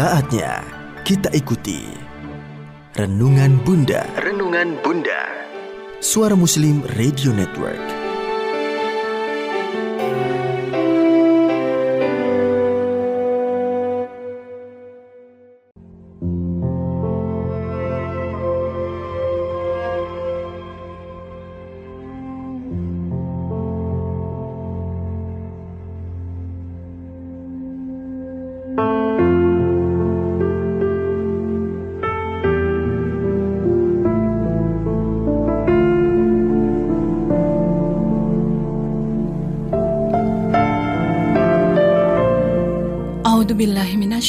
Saatnya kita ikuti Renungan Bunda. Renungan Bunda. Suara Muslim Radio Network.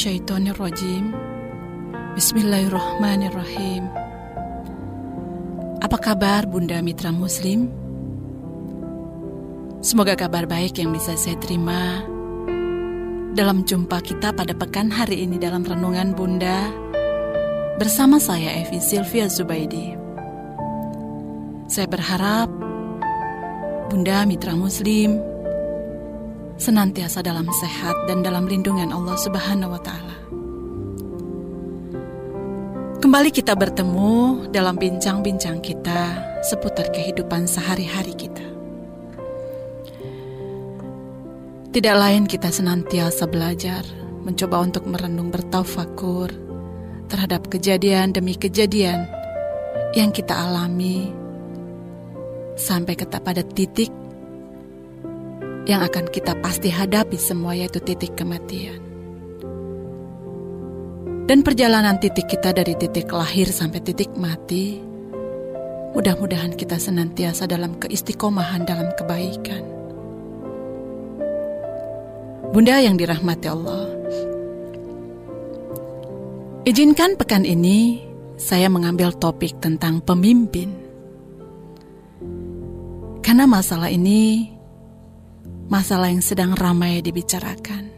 A'udzubillahiminasyaitonirrojim Bismillahirrahmanirrahim Apa kabar Bunda Mitra Muslim? Semoga kabar baik yang bisa saya terima dalam jumpa kita pada pekan hari ini dalam Renungan Bunda bersama saya Evi Sylvia Zubaidi. Saya berharap Bunda Mitra Muslim senantiasa dalam sehat dan dalam lindungan Allah Subhanahu wa taala. Kembali kita bertemu dalam bincang-bincang kita seputar kehidupan sehari-hari kita. Tidak lain kita senantiasa belajar, mencoba untuk merenung bertaufakur terhadap kejadian demi kejadian yang kita alami sampai kita pada titik yang akan kita pasti hadapi semua yaitu titik kematian. Dan perjalanan titik kita dari titik lahir sampai titik mati, mudah-mudahan kita senantiasa dalam keistiqomahan dalam kebaikan. Bunda yang dirahmati Allah, izinkan pekan ini saya mengambil topik tentang pemimpin. Karena masalah ini masalah yang sedang ramai dibicarakan.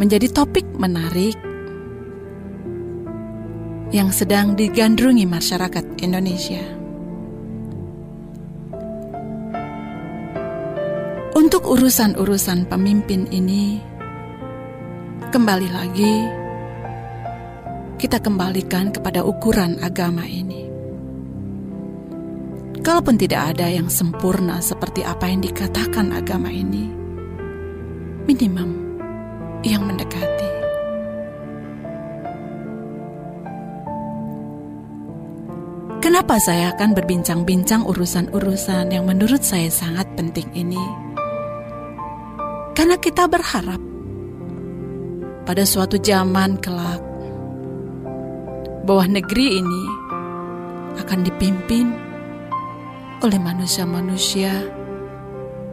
Menjadi topik menarik yang sedang digandrungi masyarakat Indonesia. Untuk urusan-urusan pemimpin ini, kembali lagi kita kembalikan kepada ukuran agama ini. Kalaupun tidak ada yang sempurna seperti apa yang dikatakan agama ini, minimum yang mendekati. Kenapa saya akan berbincang-bincang urusan-urusan yang menurut saya sangat penting ini? Karena kita berharap pada suatu zaman kelak bahwa negeri ini akan dipimpin oleh manusia-manusia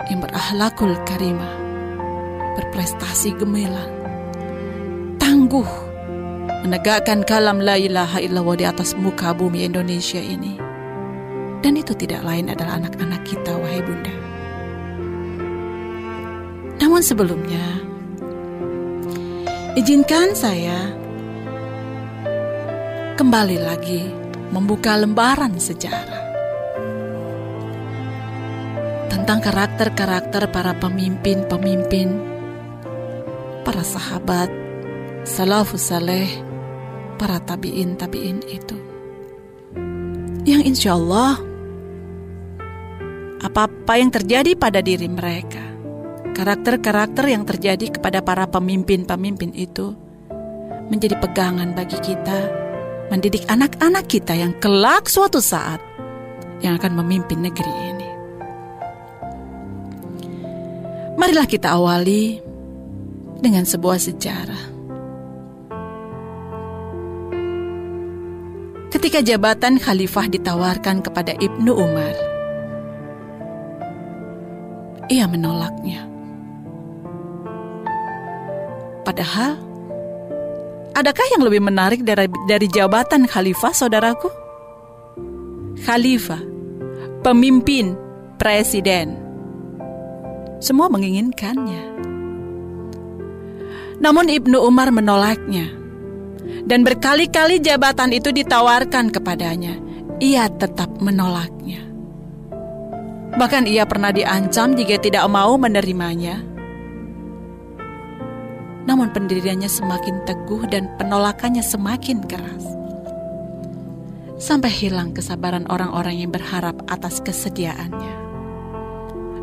yang berakhlakul karimah, berprestasi gemilang, tangguh, menegakkan kalam la ilaha illallah di atas muka bumi Indonesia ini. Dan itu tidak lain adalah anak-anak kita, wahai bunda. Namun sebelumnya, izinkan saya kembali lagi membuka lembaran sejarah tentang karakter-karakter para pemimpin-pemimpin, para sahabat, salafus saleh, para tabiin-tabiin itu. Yang insya Allah, apa-apa yang terjadi pada diri mereka, karakter-karakter yang terjadi kepada para pemimpin-pemimpin itu, menjadi pegangan bagi kita, mendidik anak-anak kita yang kelak suatu saat yang akan memimpin negeri ini. Marilah kita awali dengan sebuah sejarah. Ketika jabatan khalifah ditawarkan kepada Ibnu Umar, ia menolaknya. Padahal, adakah yang lebih menarik dari, dari jabatan khalifah, saudaraku? Khalifah, pemimpin, presiden semua menginginkannya. Namun Ibnu Umar menolaknya. Dan berkali-kali jabatan itu ditawarkan kepadanya. Ia tetap menolaknya. Bahkan ia pernah diancam jika tidak mau menerimanya. namun pendiriannya semakin teguh dan penolakannya semakin keras. Sampai hilang kesabaran orang-orang yang berharap atas kesediaannya.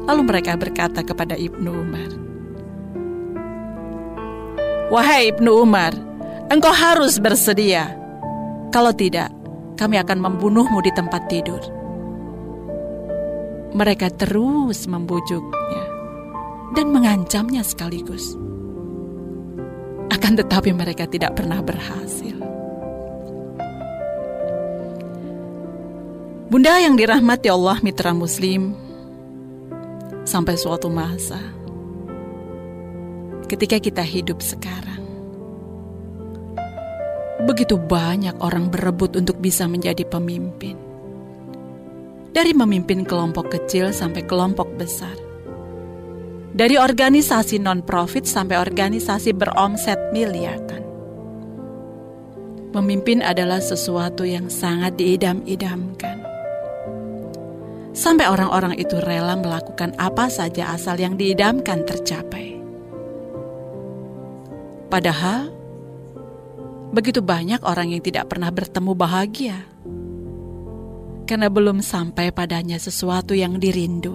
Lalu mereka berkata kepada Ibnu Umar, Wahai Ibnu Umar, engkau harus bersedia. Kalau tidak, kami akan membunuhmu di tempat tidur. Mereka terus membujuknya dan mengancamnya sekaligus. Akan tetapi mereka tidak pernah berhasil. Bunda yang dirahmati Allah mitra muslim Sampai suatu masa Ketika kita hidup sekarang Begitu banyak orang berebut untuk bisa menjadi pemimpin Dari memimpin kelompok kecil sampai kelompok besar dari organisasi non-profit sampai organisasi beromset miliaran. Memimpin adalah sesuatu yang sangat diidam-idamkan. Sampai orang-orang itu rela melakukan apa saja asal yang diidamkan tercapai. Padahal, begitu banyak orang yang tidak pernah bertemu bahagia karena belum sampai padanya sesuatu yang dirindu.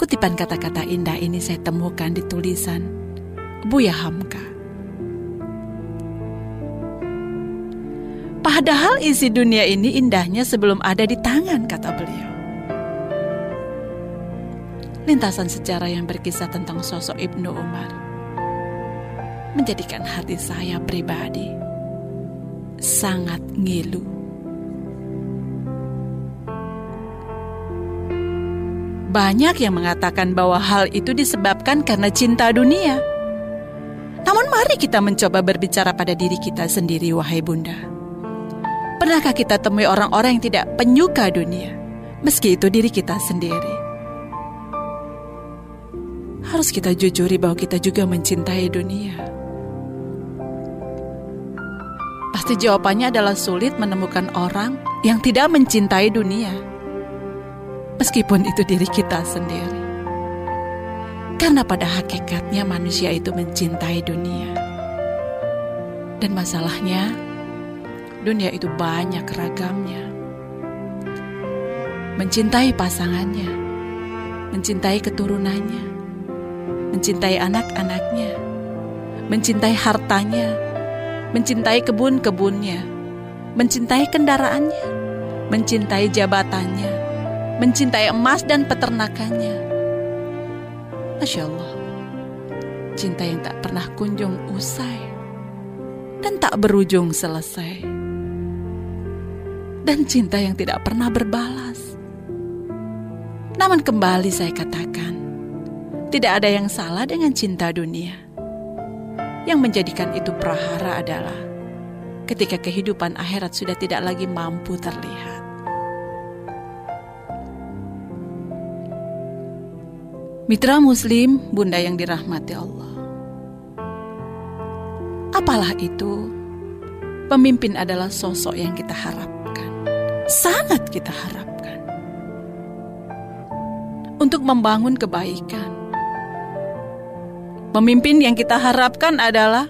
Kutipan kata-kata indah ini saya temukan di tulisan Buya Hamka. Padahal isi dunia ini indahnya sebelum ada di tangan, kata beliau. Lintasan sejarah yang berkisah tentang sosok Ibnu Umar menjadikan hati saya pribadi sangat ngilu. Banyak yang mengatakan bahwa hal itu disebabkan karena cinta dunia. Namun mari kita mencoba berbicara pada diri kita sendiri, wahai bunda. Pernahkah kita temui orang-orang yang tidak penyuka dunia, meski itu diri kita sendiri? Harus kita jujuri bahwa kita juga mencintai dunia. Pasti jawabannya adalah sulit menemukan orang yang tidak mencintai dunia meskipun itu diri kita sendiri. Karena pada hakikatnya manusia itu mencintai dunia. Dan masalahnya, dunia itu banyak ragamnya. Mencintai pasangannya, mencintai keturunannya, mencintai anak-anaknya, mencintai hartanya, mencintai kebun-kebunnya, mencintai kendaraannya, mencintai jabatannya, mencintai emas dan peternakannya. Masya Allah, cinta yang tak pernah kunjung usai dan tak berujung selesai. Dan cinta yang tidak pernah berbalas. Namun kembali saya katakan, tidak ada yang salah dengan cinta dunia. Yang menjadikan itu prahara adalah ketika kehidupan akhirat sudah tidak lagi mampu terlihat. Mitra Muslim, Bunda yang dirahmati Allah. Apalah itu? Pemimpin adalah sosok yang kita harapkan, sangat kita harapkan untuk membangun kebaikan. Pemimpin yang kita harapkan adalah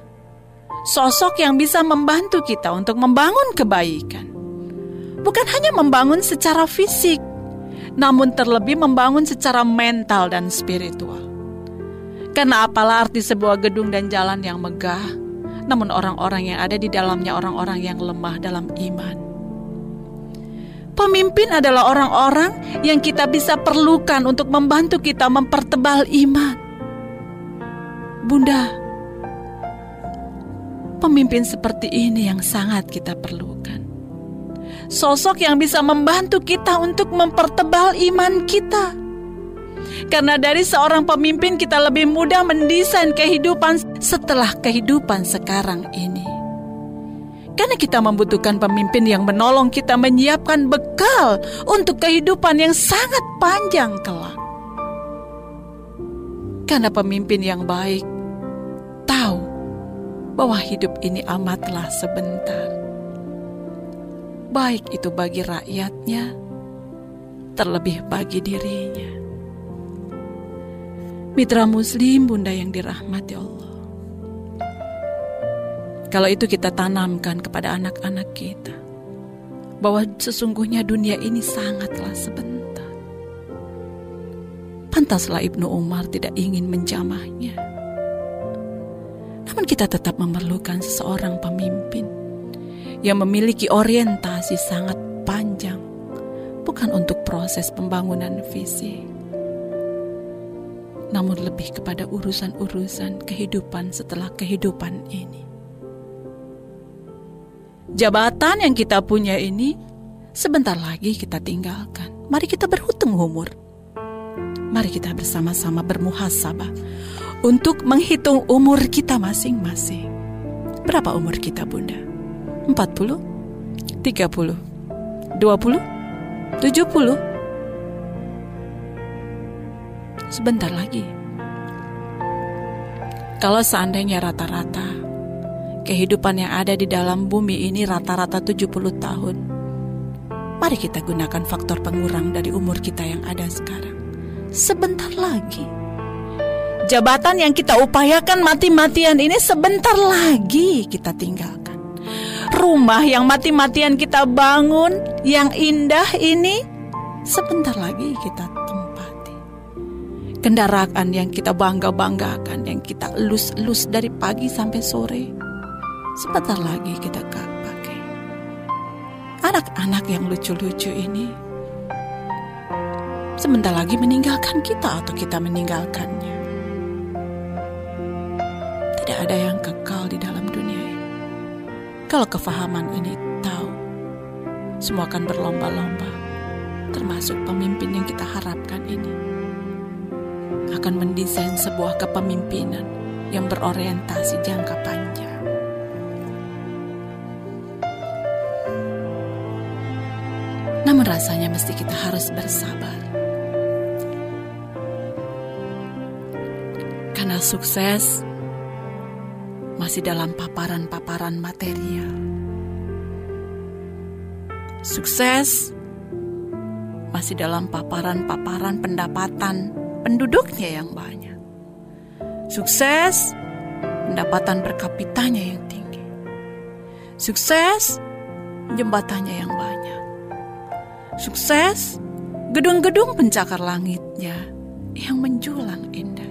sosok yang bisa membantu kita untuk membangun kebaikan, bukan hanya membangun secara fisik, namun terlebih membangun secara mental dan spiritual. Karena apalah arti sebuah gedung dan jalan yang megah, namun orang-orang yang ada di dalamnya orang-orang yang lemah dalam iman. Pemimpin adalah orang-orang yang kita bisa perlukan untuk membantu kita mempertebal iman. Bunda, pemimpin seperti ini yang sangat kita perlukan sosok yang bisa membantu kita untuk mempertebal iman kita. Karena dari seorang pemimpin kita lebih mudah mendesain kehidupan setelah kehidupan sekarang ini. Karena kita membutuhkan pemimpin yang menolong kita menyiapkan bekal untuk kehidupan yang sangat panjang kelak. Karena pemimpin yang baik tahu bahwa hidup ini amatlah sebentar baik itu bagi rakyatnya, terlebih bagi dirinya. Mitra Muslim, Bunda yang dirahmati Allah. Kalau itu kita tanamkan kepada anak-anak kita, bahwa sesungguhnya dunia ini sangatlah sebentar. Pantaslah Ibnu Umar tidak ingin menjamahnya. Namun kita tetap memerlukan seseorang pemimpin yang memiliki orientasi sangat panjang, bukan untuk proses pembangunan visi, namun lebih kepada urusan-urusan kehidupan setelah kehidupan ini. Jabatan yang kita punya ini sebentar lagi kita tinggalkan. Mari kita berhutung umur. Mari kita bersama-sama bermuhasabah untuk menghitung umur kita masing-masing. Berapa umur kita, Bunda? 40? 30? 20? 70? Sebentar lagi. Kalau seandainya rata-rata kehidupan yang ada di dalam bumi ini rata-rata 70 tahun. Mari kita gunakan faktor pengurang dari umur kita yang ada sekarang. Sebentar lagi. Jabatan yang kita upayakan mati-matian ini sebentar lagi kita tinggalkan. Rumah yang mati-matian kita bangun, yang indah ini, sebentar lagi kita tempati. Kendaraan yang kita bangga-banggakan, yang kita elus-elus dari pagi sampai sore, sebentar lagi kita akan pakai. Anak-anak yang lucu-lucu ini sebentar lagi meninggalkan kita atau kita meninggalkannya. Tidak ada yang kekal di dalam dunia ini. Kalau kefahaman ini tahu, semua akan berlomba-lomba, termasuk pemimpin yang kita harapkan ini. Akan mendesain sebuah kepemimpinan yang berorientasi jangka panjang. Rasanya mesti kita harus bersabar. Karena sukses masih dalam paparan-paparan material. Sukses masih dalam paparan-paparan pendapatan penduduknya yang banyak. Sukses pendapatan per kapitanya yang tinggi. Sukses jembatannya yang banyak. Sukses gedung-gedung pencakar langitnya yang menjulang indah.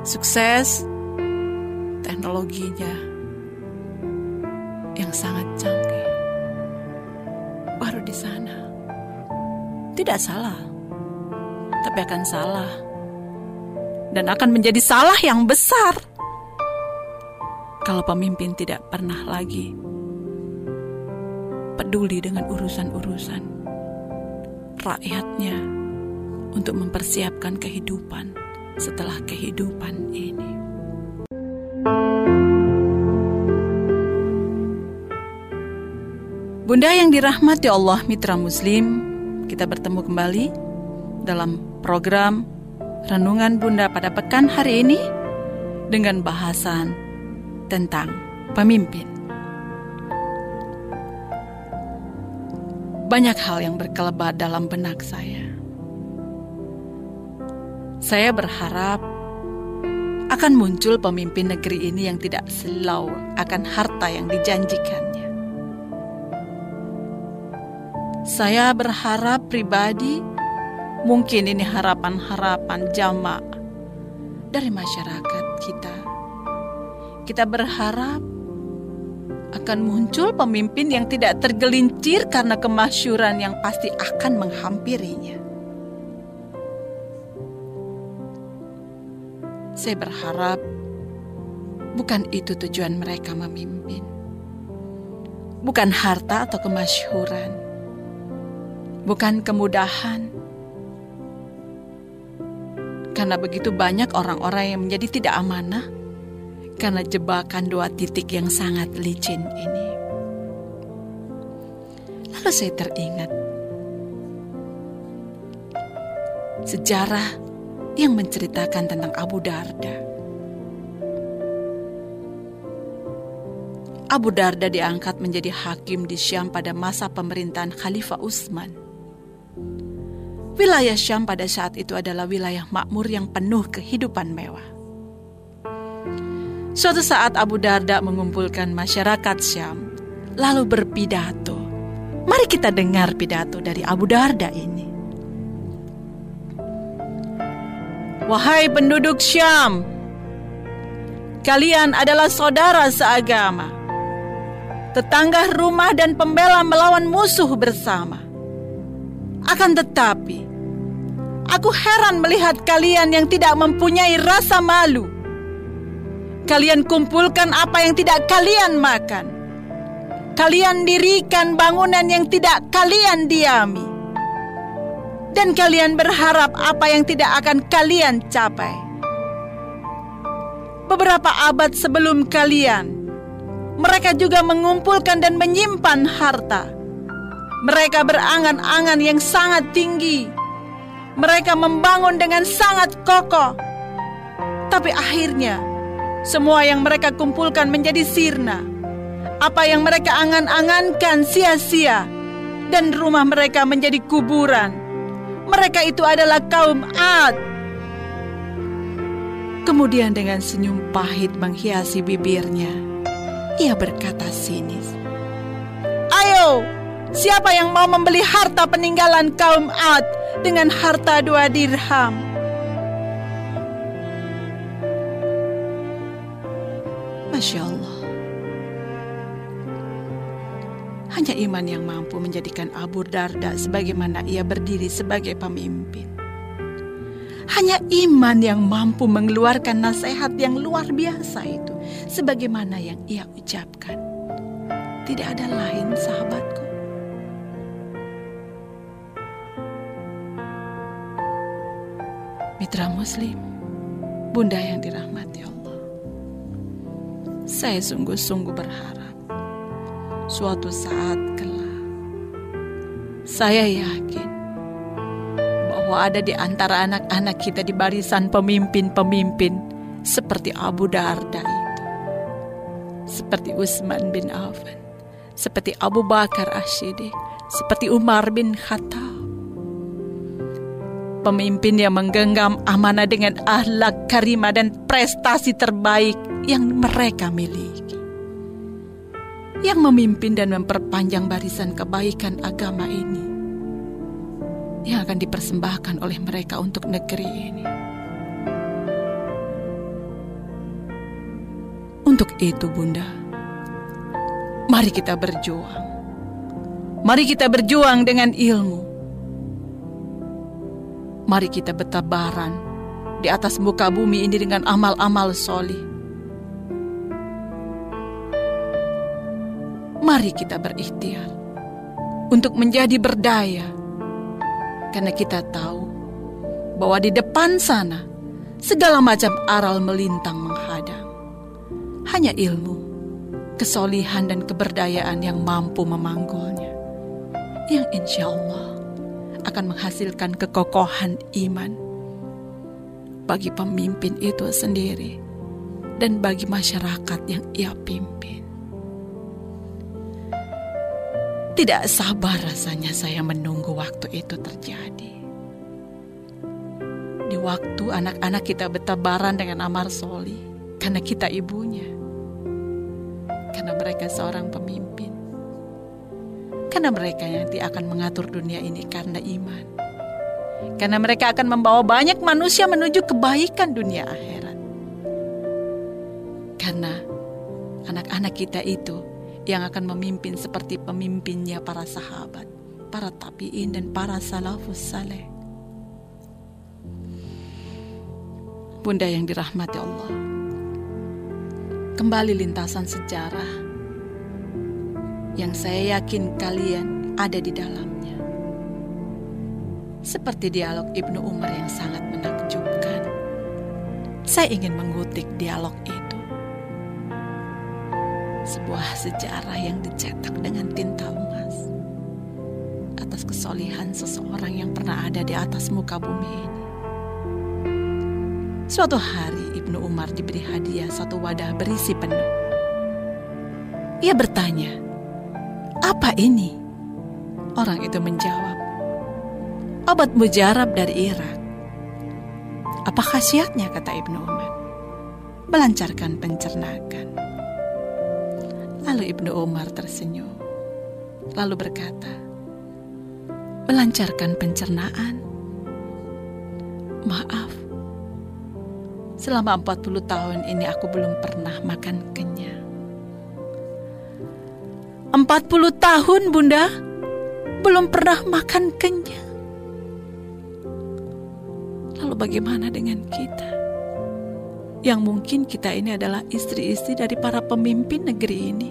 Sukses teknologinya yang sangat canggih. Baru di sana. Tidak salah. Tapi akan salah. Dan akan menjadi salah yang besar. Kalau pemimpin tidak pernah lagi peduli dengan urusan-urusan rakyatnya untuk mempersiapkan kehidupan setelah kehidupan ini. Bunda yang dirahmati Allah Mitra Muslim, kita bertemu kembali dalam program Renungan Bunda pada pekan hari ini dengan bahasan tentang pemimpin. Banyak hal yang berkelebat dalam benak saya. Saya berharap akan muncul pemimpin negeri ini yang tidak selau akan harta yang dijanjikannya. Saya berharap pribadi, mungkin ini harapan-harapan jamak dari masyarakat kita. Kita berharap akan muncul pemimpin yang tidak tergelincir karena kemasyuran yang pasti akan menghampirinya. Saya berharap bukan itu tujuan mereka memimpin. Bukan harta atau kemasyhuran. Bukan kemudahan. Karena begitu banyak orang-orang yang menjadi tidak amanah karena jebakan dua titik yang sangat licin ini. Lalu saya teringat sejarah yang menceritakan tentang Abu Darda. Abu Darda diangkat menjadi hakim di Syam pada masa pemerintahan Khalifah Utsman. Wilayah Syam pada saat itu adalah wilayah makmur yang penuh kehidupan mewah. Suatu saat Abu Darda mengumpulkan masyarakat Syam, lalu berpidato. Mari kita dengar pidato dari Abu Darda ini. Wahai penduduk Syam, kalian adalah saudara seagama, tetangga rumah dan pembela melawan musuh bersama. Akan tetapi, aku heran melihat kalian yang tidak mempunyai rasa malu Kalian kumpulkan apa yang tidak kalian makan. Kalian dirikan bangunan yang tidak kalian diami. Dan kalian berharap apa yang tidak akan kalian capai. Beberapa abad sebelum kalian, mereka juga mengumpulkan dan menyimpan harta. Mereka berangan-angan yang sangat tinggi. Mereka membangun dengan sangat kokoh. Tapi akhirnya, semua yang mereka kumpulkan menjadi sirna. Apa yang mereka angan-angankan sia-sia. Dan rumah mereka menjadi kuburan. Mereka itu adalah kaum Ad. Kemudian dengan senyum pahit menghiasi bibirnya, ia berkata sinis. Ayo, siapa yang mau membeli harta peninggalan kaum Ad dengan harta dua dirham? Masya Allah. Hanya iman yang mampu menjadikan Abu Darda sebagaimana ia berdiri sebagai pemimpin. Hanya iman yang mampu mengeluarkan nasihat yang luar biasa itu sebagaimana yang ia ucapkan. Tidak ada lain sahabatku. Mitra Muslim, Bunda yang dirahmati Allah. Saya sungguh-sungguh berharap suatu saat kelak saya yakin bahwa ada di antara anak-anak kita di barisan pemimpin-pemimpin seperti Abu Darda itu. Seperti Utsman bin Affan, seperti Abu Bakar Ashidik, seperti Umar bin Khattab. Pemimpin yang menggenggam amanah dengan ahlak karimah dan prestasi terbaik yang mereka miliki. Yang memimpin dan memperpanjang barisan kebaikan agama ini. Yang akan dipersembahkan oleh mereka untuk negeri ini. Untuk itu bunda, mari kita berjuang. Mari kita berjuang dengan ilmu. Mari kita bertabaran di atas muka bumi ini dengan amal-amal solih mari kita berikhtiar untuk menjadi berdaya. Karena kita tahu bahwa di depan sana segala macam aral melintang menghadang. Hanya ilmu, kesolihan dan keberdayaan yang mampu memanggulnya. Yang insya Allah akan menghasilkan kekokohan iman bagi pemimpin itu sendiri dan bagi masyarakat yang ia pimpin. Tidak sabar rasanya saya menunggu waktu itu terjadi. Di waktu anak-anak kita bertabaran dengan Amar Soli karena kita ibunya. Karena mereka seorang pemimpin. Karena mereka yang akan mengatur dunia ini karena iman. Karena mereka akan membawa banyak manusia menuju kebaikan dunia akhirat. Karena anak-anak kita itu yang akan memimpin seperti pemimpinnya para sahabat, para tabi'in dan para salafus saleh. Bunda yang dirahmati Allah. Kembali lintasan sejarah yang saya yakin kalian ada di dalamnya. Seperti dialog Ibnu Umar yang sangat menakjubkan. Saya ingin mengutip dialog itu sebuah sejarah yang dicetak dengan tinta emas atas kesolihan seseorang yang pernah ada di atas muka bumi ini. Suatu hari Ibnu Umar diberi hadiah satu wadah berisi penuh. Ia bertanya, apa ini? Orang itu menjawab, obat mujarab dari Irak. Apa khasiatnya kata Ibnu Umar? melancarkan pencernaan. Lalu Ibnu Umar tersenyum, lalu berkata, melancarkan pencernaan. Maaf, selama 40 tahun ini aku belum pernah makan kenyang. 40 tahun bunda, belum pernah makan kenyang. Lalu bagaimana dengan kita? Yang mungkin kita ini adalah istri-istri dari para pemimpin negeri ini.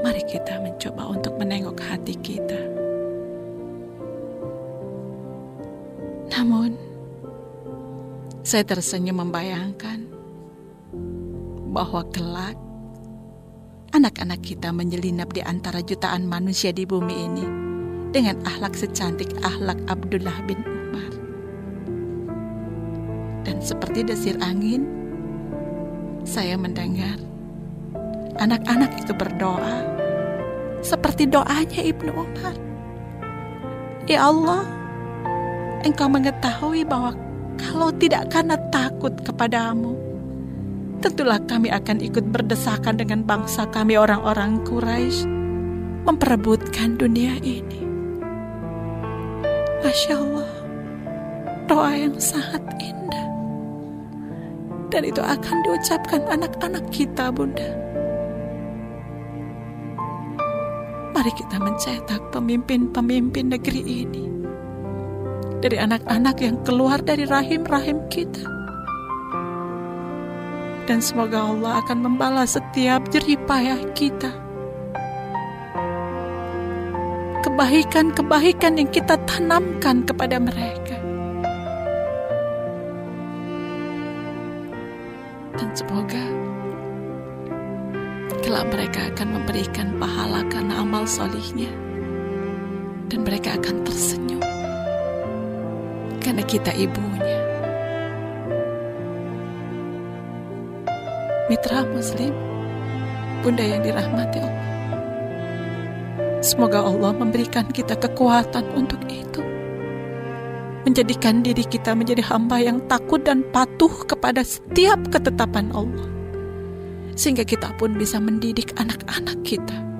Mari kita mencoba untuk menengok hati kita. Namun, saya tersenyum membayangkan bahwa kelak anak-anak kita menyelinap di antara jutaan manusia di bumi ini dengan ahlak secantik ahlak Abdullah bin Umar seperti desir angin, saya mendengar anak-anak itu berdoa seperti doanya Ibnu Umar. Ya Allah, Engkau mengetahui bahwa kalau tidak karena takut kepadamu, tentulah kami akan ikut berdesakan dengan bangsa kami orang-orang Quraisy memperebutkan dunia ini. Masya Allah, doa yang sangat indah dan itu akan diucapkan anak-anak kita, Bunda. Mari kita mencetak pemimpin-pemimpin negeri ini dari anak-anak yang keluar dari rahim-rahim kita. Dan semoga Allah akan membalas setiap jerih payah kita. Kebaikan-kebaikan yang kita tanamkan kepada mereka. Amal solihnya. Dan mereka akan tersenyum. Karena kita ibunya. Mitra Muslim, Bunda yang dirahmati Allah. Semoga Allah memberikan kita kekuatan untuk itu. Menjadikan diri kita menjadi hamba yang takut dan patuh kepada setiap ketetapan Allah, sehingga kita pun bisa mendidik anak-anak kita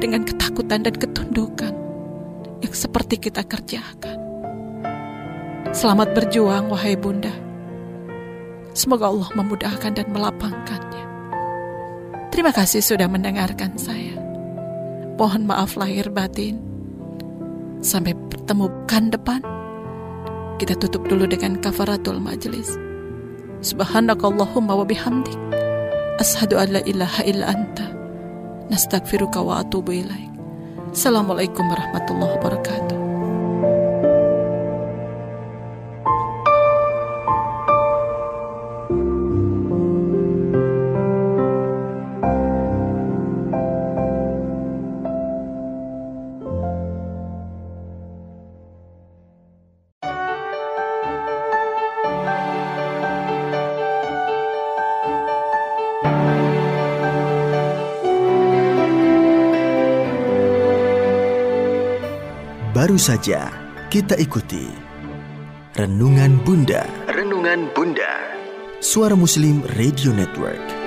dengan ketakutan dan ketundukan yang seperti kita kerjakan. Selamat berjuang, wahai Bunda. Semoga Allah memudahkan dan melapangkannya. Terima kasih sudah mendengarkan saya. Mohon maaf lahir batin. Sampai bertemu kan depan. Kita tutup dulu dengan kafaratul majlis. Subhanakallahumma wa bihamdik. Ashadu an la ilaha illa anta. Nastagfiruka wa atubu ilaik. Assalamualaikum warahmatullahi wabarakatuh. Baru saja kita ikuti Renungan Bunda. Renungan Bunda. Suara Muslim Radio Network.